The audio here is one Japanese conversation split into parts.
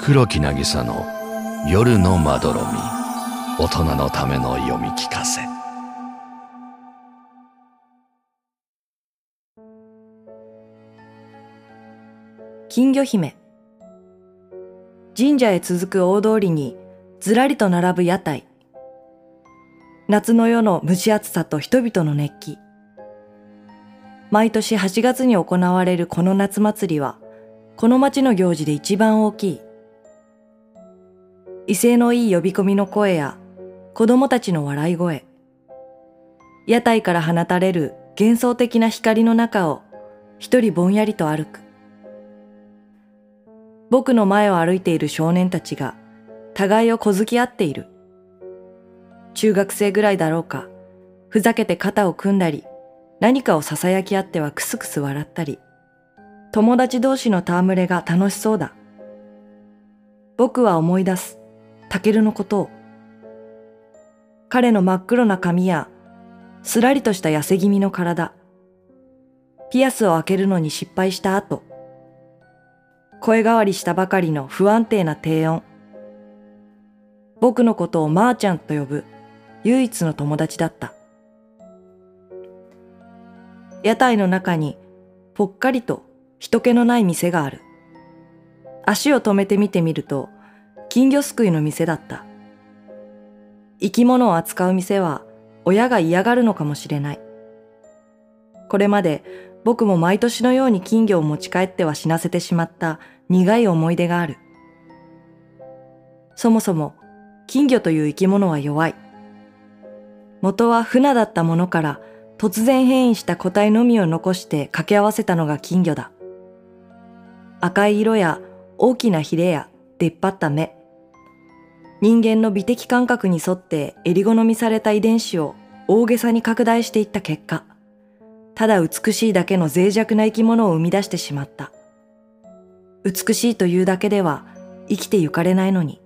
黒木渚の夜のまどろみ。大人のための読み聞かせ。金魚姫。神社へ続く大通りにずらりと並ぶ屋台。夏の夜の蒸し暑さと人々の熱気。毎年8月に行われるこの夏祭りはこの町の行事で一番大きい。威勢のいい呼び込みの声や子供たちの笑い声屋台から放たれる幻想的な光の中を一人ぼんやりと歩く僕の前を歩いている少年たちが互いを小突き合っている。中学生ぐらいだろうか、ふざけて肩を組んだり、何かを囁き合ってはクスクス笑ったり、友達同士の戯れが楽しそうだ。僕は思い出す、タケルのことを。彼の真っ黒な髪や、すらりとした痩せ気味の体、ピアスを開けるのに失敗した後、声変わりしたばかりの不安定な低音。僕のことをまーちゃんと呼ぶ唯一の友達だった。屋台の中にぽっかりと人気のない店がある。足を止めて見てみると金魚すくいの店だった。生き物を扱う店は親が嫌がるのかもしれない。これまで僕も毎年のように金魚を持ち帰っては死なせてしまった苦い思い出がある。そもそも金魚という生き物は弱い。元は船だったものから突然変異した個体のみを残して掛け合わせたのが金魚だ。赤い色や大きなヒレや出っ張った目。人間の美的感覚に沿って襟好みされた遺伝子を大げさに拡大していった結果、ただ美しいだけの脆弱な生き物を生み出してしまった。美しいというだけでは生きてゆかれないのに。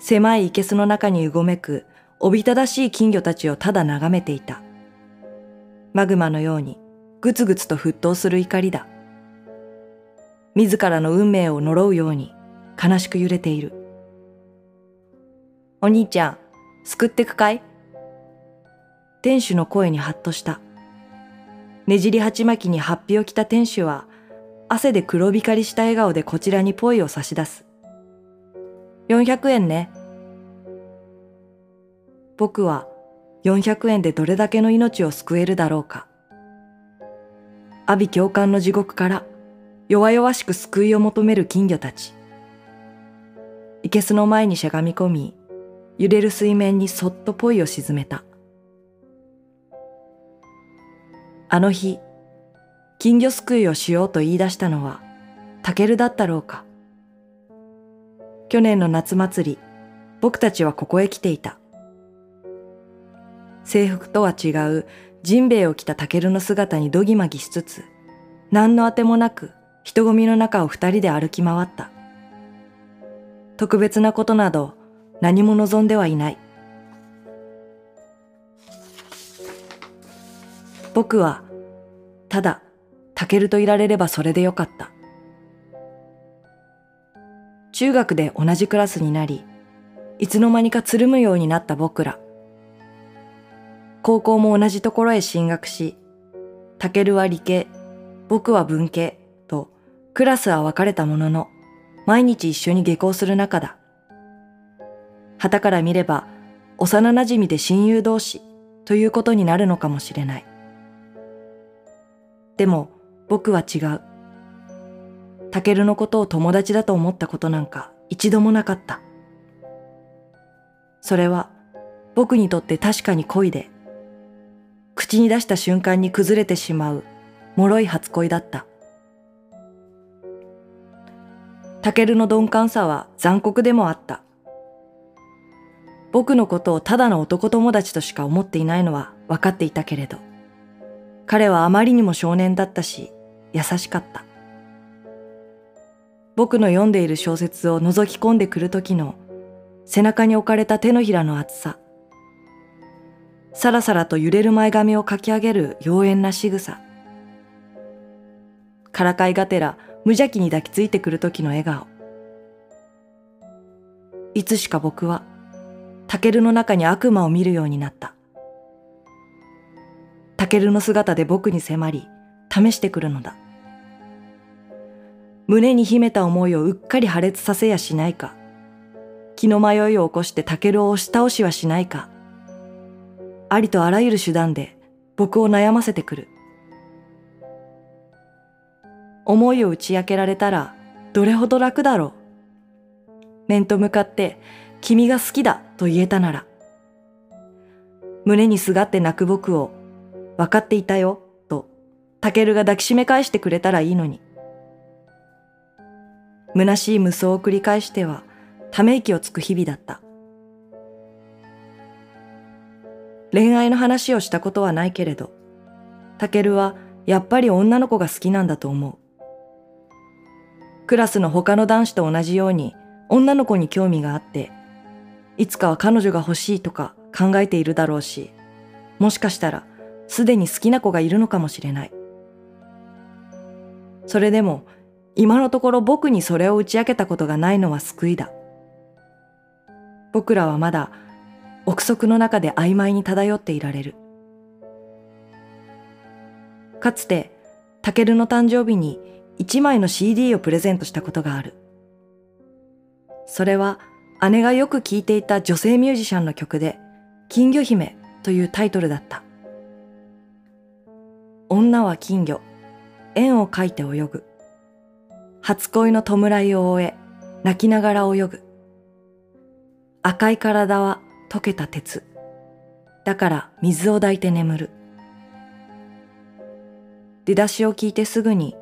狭い生けすの中にうごめくおびただしい金魚たちをただ眺めていた。マグマのようにぐつぐつと沸騰する怒りだ。自らの運命を呪うように悲しく揺れている。お兄ちゃん、救ってくかい？店主の声にハッとした。ねじり鉢巻きにハッピを着た店主は、汗で黒光りした笑顔でこちらにポイを差し出す。400円ね。僕は400円でどれだけの命を救えるだろうか。阿鼻教官の地獄から弱々しく救いを求める金魚たち。いけすの前にしゃがみ込み、揺れる。水面にそっとポイを沈めた。あの日、金魚すくいをしようと言い出したのは、タケルだったろうか。去年の夏祭り、僕たちはここへ来ていた。制服とは違うジンベエを着たタケルの姿にどぎまぎしつつ、何のあてもなく人混みの中を二人で歩き回った。特別なことなど何も望んではいない。僕は、ただ、タケルといられればそれでよかった。中学で同じクラスになり、いつの間にかつるむようになった僕ら。高校も同じところへ進学し、タケルは理系、僕は文系とクラスは分かれたものの、毎日一緒に下校する仲だ。旗から見れば幼馴染で親友同士ということになるのかもしれない。でも僕は違う。タケルのことを友達だと思ったことなんか一度もなかった。それは僕にとって確かに恋で口に出した瞬間に崩れてしまう脆い初恋だった。タケルの鈍感さは残酷でもあった。僕のことをただの男友達としか思っていないのは分かっていたけれど、彼はあまりにも少年だったし、優しかった。僕の読んでいる小説を覗き込んでくる時の背中に置かれた手のひらの厚さ、さらさらと揺れる前髪をかき上げる妖艶な仕草。からかいがてら無邪気に抱きついてくる時の笑顔。いつしか僕は、タケルの中に悪魔を見るようになった。タケルの姿で僕に迫り、試してくるのだ。胸に秘めた思いをうっかり破裂させやしないか。気の迷いを起こしてタケルを押し倒しはしないか。ありとあらゆる手段で僕を悩ませてくる。思いを打ち明けられたらどれほど楽だろう。面と向かって君が好きだと言えたなら。胸にすがって泣く僕を分かっていたよとタケルが抱きしめ返してくれたらいいのに。虚しい無双を繰り返してはため息をつく日々だった。恋愛の話をしたことはないけれど、タケルはやっぱり女の子が好きなんだと思う。クラスの他の男子と同じように女の子に興味があって、いつかは彼女が欲しいとか考えているだろうし、もしかしたらすでに好きな子がいるのかもしれない。それでも今のところ僕にそれを打ち明けたことがないのは救いだ。僕らはまだ憶測の中で曖昧に漂っていられる。かつて、タケルの誕生日に一枚の CD をプレゼントしたことがある。それは姉がよく聴いていた女性ミュージシャンの曲で、金魚姫というタイトルだった。女は金魚、円を描いて泳ぐ。初恋の弔いを終え、泣きながら泳ぐ。赤い体は溶けた鉄。だから水を抱いて眠る。出だしを聞いてすぐに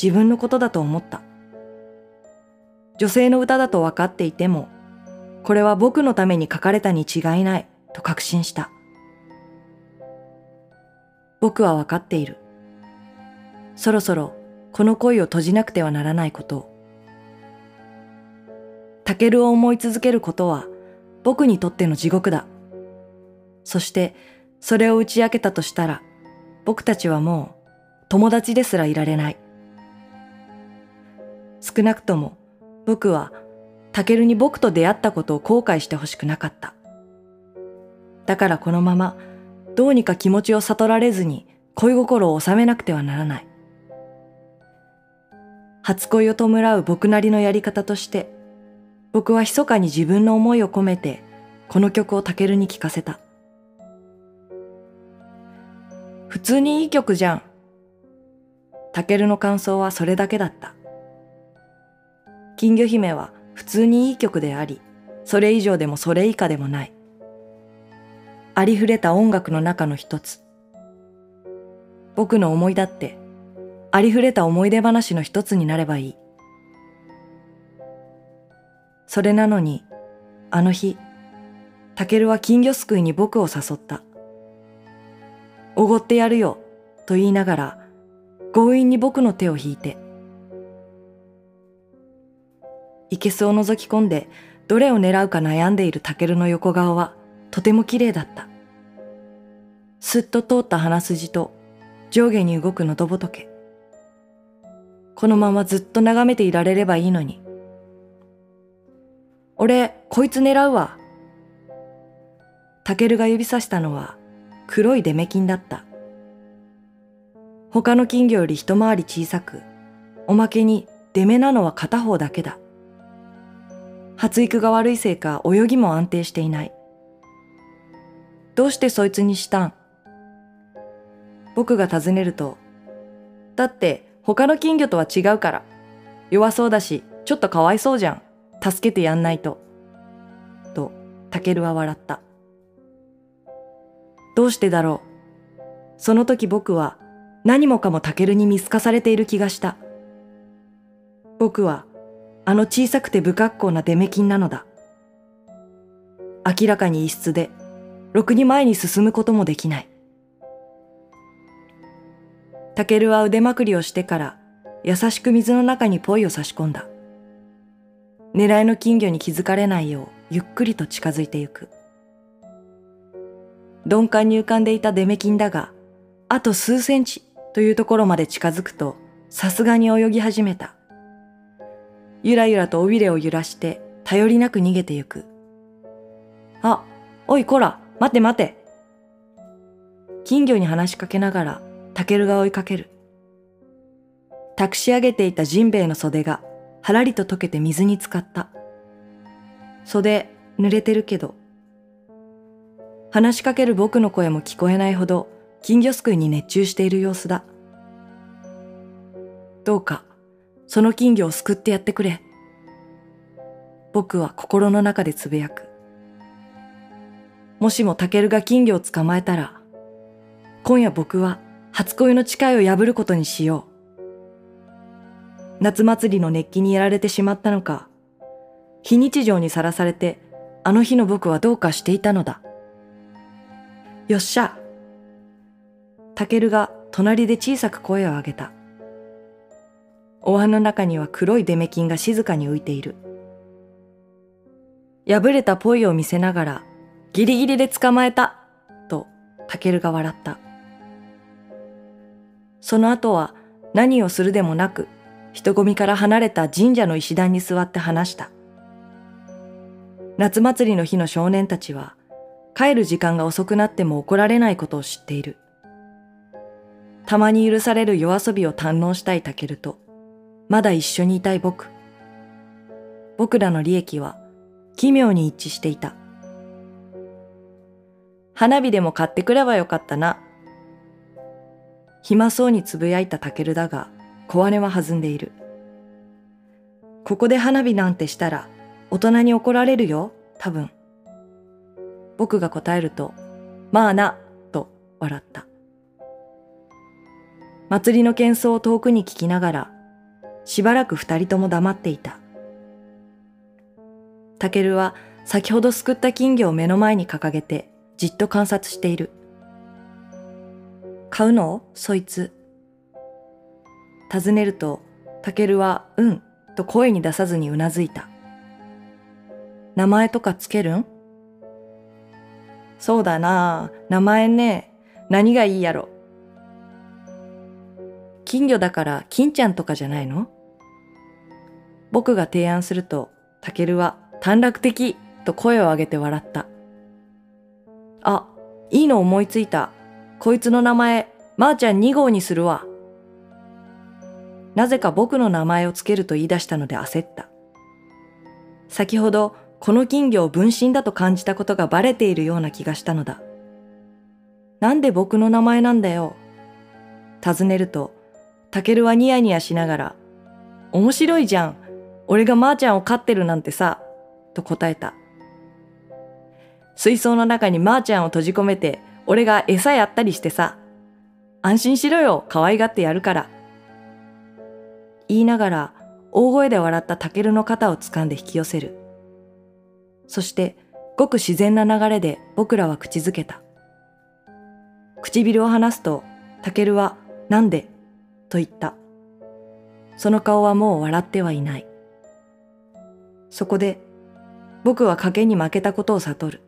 自分のことだと思った。女性の歌だと分かっていても、これは僕のために書かれたに違いないと確信した。僕は分かっている。そろそろこの恋を閉じなくてはならないことを。タケルを思い続けることは僕にとっての地獄だ。そしてそれを打ち明けたとしたら僕たちはもう友達ですらいられない。少なくとも僕はタケルに僕と出会ったことを後悔してほしくなかった。だからこのままどうにか気持ちを悟られずに恋心を収めなくてはならない。初恋を弔う僕なりのやり方として僕は密かに自分の思いを込めて、この曲をタケルに聴かせた。普通にいい曲じゃん。タケルの感想はそれだけだった。金魚姫は普通にいい曲であり、それ以上でもそれ以下でもない。ありふれた音楽の中の一つ。僕の思いだって、ありふれた思い出話の一つになればいい。それなのに、あの日、タケルは金魚すくいに僕を誘った。おごってやるよ、と言いながら、強引に僕の手を引いて、いけすを覗き込んで、どれを狙うか悩んでいるタケルの横顔は、とても綺麗だった。すっと通った鼻筋と、上下に動く喉仏。このままずっと眺めていられればいいのに。俺、こいつ狙うわ。タケルが指さしたのは黒いデメキンだった。他の金魚より一回り小さく、おまけにデメなのは片方だけだ。発育が悪いせいか泳ぎも安定していない。どうしてそいつにしたん？僕が尋ねると、だって他の金魚とは違うから。弱そうだし、ちょっとかわいそうじゃん。助けてやんないと。と、タケルは笑った。どうしてだろう？その時僕は何もかもタケルに見透かされている気がした。僕はあの小さくて不格好なデメキンなのだ。明らかに異質で、ろくに前に進むこともできない。タケルは腕まくりをしてから優しく水の中にポイを差し込んだ。狙いの金魚に気づかれないようゆっくりと近づいてゆく。鈍感に浮かんでいたデメキンだが、あと数センチというところまで近づくと、さすがに泳ぎ始めた。ゆらゆらと尾びれを揺らして頼りなく逃げてゆく。あ、おいこら、待て待て。金魚に話しかけながら、タケルが追いかける。託し上げていたジンベエの袖が、はらりと溶けて水に浸かった。袖、濡れてるけど。話しかける僕の声も聞こえないほど、金魚すくいに熱中している様子だ。どうか、その金魚を救ってやってくれ。僕は心の中でつぶやく。もしもタケルが金魚を捕まえたら、今夜僕は初恋の誓いを破ることにしよう。夏祭りの熱気にやられてしまったのか、非日常にさらされて、あの日の僕はどうかしていたのだ。よっしゃ。タケルが隣で小さく声を上げた。お椀の中には黒いデメキンが静かに浮いている。破れたポイを見せながら、ギリギリで捕まえたと、タケルが笑った。その後は何をするでもなく、人混みから離れた神社の石段に座って話した。夏祭りの日の少年たちは、帰る時間が遅くなっても怒られないことを知っている。たまに許される夜遊びを堪能したいタケルと、まだ一緒にいたい僕。僕らの利益は奇妙に一致していた。花火でも買ってくればよかったな。暇そうにつぶやいたタケルだが、小姉は弾んでいる。ここで花火なんてしたら、大人に怒られるよ、多分。僕が答えると、まあな、と笑った。祭りの喧騒を遠くに聞きながら、しばらく二人とも黙っていた。タケルは先ほどすくった金魚を目の前に掲げてじっと観察している。買うの？そいつ。尋ねると、タケルは、うん、と声に出さずにうなずいた。名前とかつけるん？そうだな名前ね。何がいいやろ。金魚だから金ちゃんとかじゃないの？僕が提案すると、タケルは短絡的と声を上げて笑った。あ、いいの思いついた。こいつの名前、まー、あ、ちゃん2号にするわ。なぜか僕の名前をつけると言い出したので焦った。先ほどこの金魚を分身だと感じたことがバレているような気がしたのだ。なんで僕の名前なんだよ。尋ねると、タケルはニヤニヤしながら、面白いじゃん。俺がまーちゃんを飼ってるなんてさ、と答えた。水槽の中にまーちゃんを閉じ込めて、俺が餌やったりしてさ、安心しろよ、可愛がってやるから。言いながら、大声で笑ったタケルの肩を掴んで引き寄せる。そして、ごく自然な流れで僕らは口づけた。唇を離すと、タケルは、なんで？と言った。その顔はもう笑ってはいない。そこで、僕は賭けに負けたことを悟る。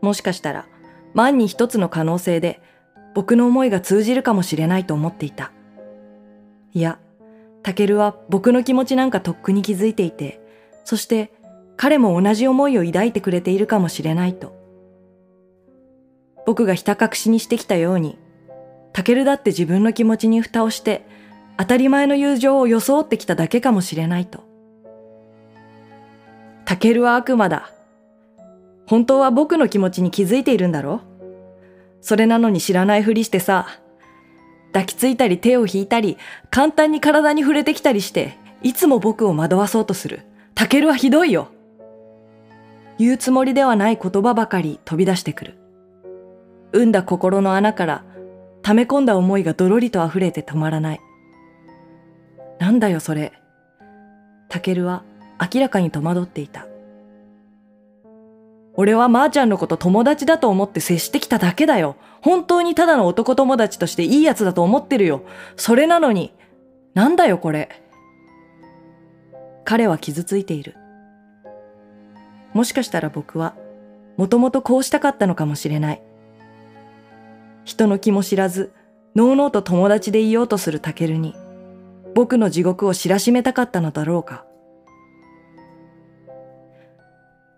もしかしたら、万に一つの可能性で、僕の思いが通じるかもしれないと思っていた。いや、タケルは僕の気持ちなんかとっくに気づいていて、そして彼も同じ思いを抱いてくれているかもしれないと。僕がひた隠しにしてきたように、タケルだって自分の気持ちに蓋をして、当たり前の友情を装ってきただけかもしれないと。タケルは悪魔だ。本当は僕の気持ちに気づいているんだろそれなのに知らないふりしてさ、抱きついたり手を引いたり、簡単に体に触れてきたりして、いつも僕を惑わそうとする。タケルはひどいよ。言うつもりではない言葉ばかり飛び出してくる。産んだ心の穴から溜め込んだ思いがどろりと溢れて止まらない。なんだよそれ。タケルは明らかに戸惑っていた。俺はまーちゃんのこと友達だと思って接してきただけだよ。本当にただの男友達としていいやつだと思ってるよ。それなのに、なんだよこれ。彼は傷ついている。もしかしたら僕は、もともとこうしたかったのかもしれない。人の気も知らず、のうのうと友達でいようとするタケルに、僕の地獄を知らしめたかったのだろうか。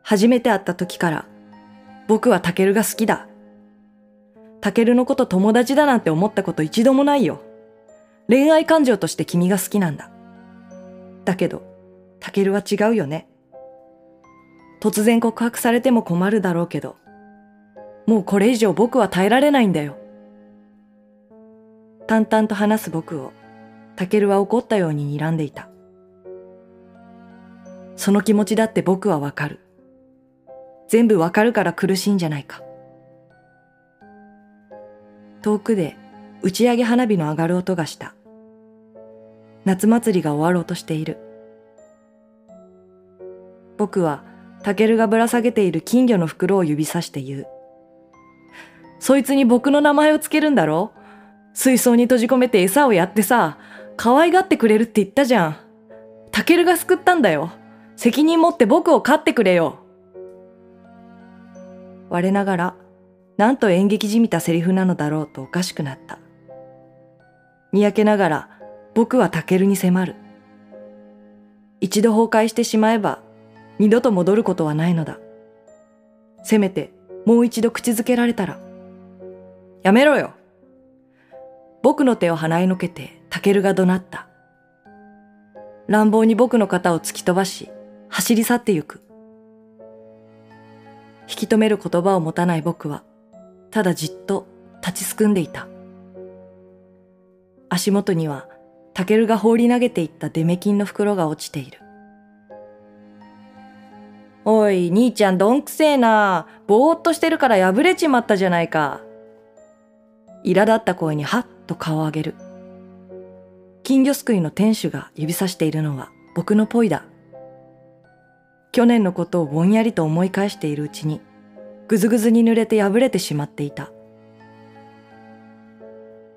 初めて会った時から僕はタケルが好きだ。タケルのこと友達だなんて思ったこと一度もないよ。恋愛感情として君が好きなんだ。だけど、タケルは違うよね。突然告白されても困るだろうけど、もうこれ以上僕は耐えられないんだよ。淡々と話す僕を、タケルは怒ったように睨んでいた。その気持ちだって僕はわかる。全部わかるから苦しいんじゃないか。遠くで打ち上げ花火の上がる音がした。夏祭りが終わろうとしている。僕はタケルがぶら下げている金魚の袋を指さして言う。そいつに僕の名前をつけるんだろ？水槽に閉じ込めて餌をやってさ、可愛がってくれるって言ったじゃん。タケルが救ったんだよ。責任持って僕を飼ってくれよ。我ながら、なんと演劇じみたセリフなのだろうとおかしくなった。にやけながら、僕はタケルに迫る。一度崩壊してしまえば、二度と戻ることはないのだ。せめて、もう一度口づけられたら。やめろよ僕の手を払いのけて、タケルが怒鳴った。乱暴に僕の肩を突き飛ばし、走り去ってゆく。引き止める言葉を持たない僕は、ただじっと立ちすくんでいた。足元には、タケルが放り投げていったデメキンの袋が落ちている。おい、兄ちゃんどんくせえな。ぼーっとしてるから破れちまったじゃないか。苛立った声にはっと顔を上げる。金魚すくいの店主が指さしているのは僕のポイだ。去年のことをぼんやりと思い返しているうちに、ぐずぐずに濡れて破れてしまっていた。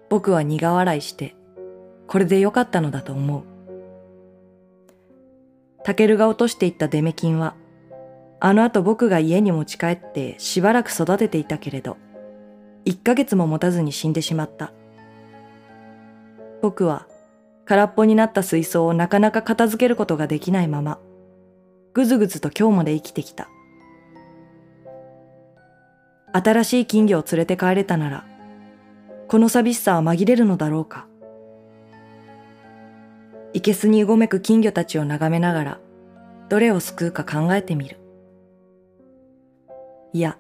僕は苦笑いして、これでよかったのだと思う。タケルが落としていったデメキンは、あの後僕が家に持ち帰ってしばらく育てていたけれど、一ヶ月も持たずに死んでしまった。僕は空っぽになった水槽をなかなか片付けることができないまま、ぐずぐずと今日まで生きてきた。新しい金魚を連れて帰れたなら、この寂しさは紛れるのだろうか。いけすにうごめく金魚たちを眺めながら、どれを救うか考えてみる。いや、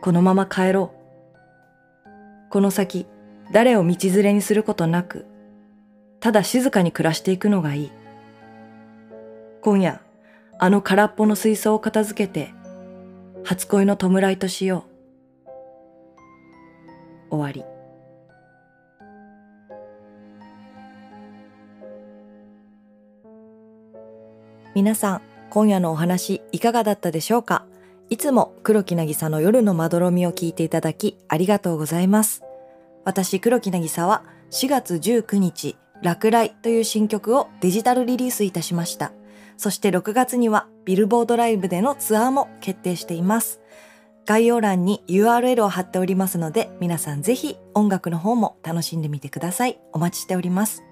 このまま帰ろう。この先、誰を道連れにすることなく、ただ静かに暮らしていくのがいい。今夜、あの空っぽの水槽を片付けて、初恋の弔いとしよう。終わり。皆さん、今夜のお話いかがだったでしょうか？いつも黒木なぎさの夜のまどろみを聞いていただきありがとうございます。私黒木なぎさは4月19日、落雷という新曲をデジタルリリースいたしました。そして6月にはビルボードライブでのツアーも決定しています。概要欄に URL を貼っておりますので、皆さんぜひ音楽の方も楽しんでみてください。お待ちしております。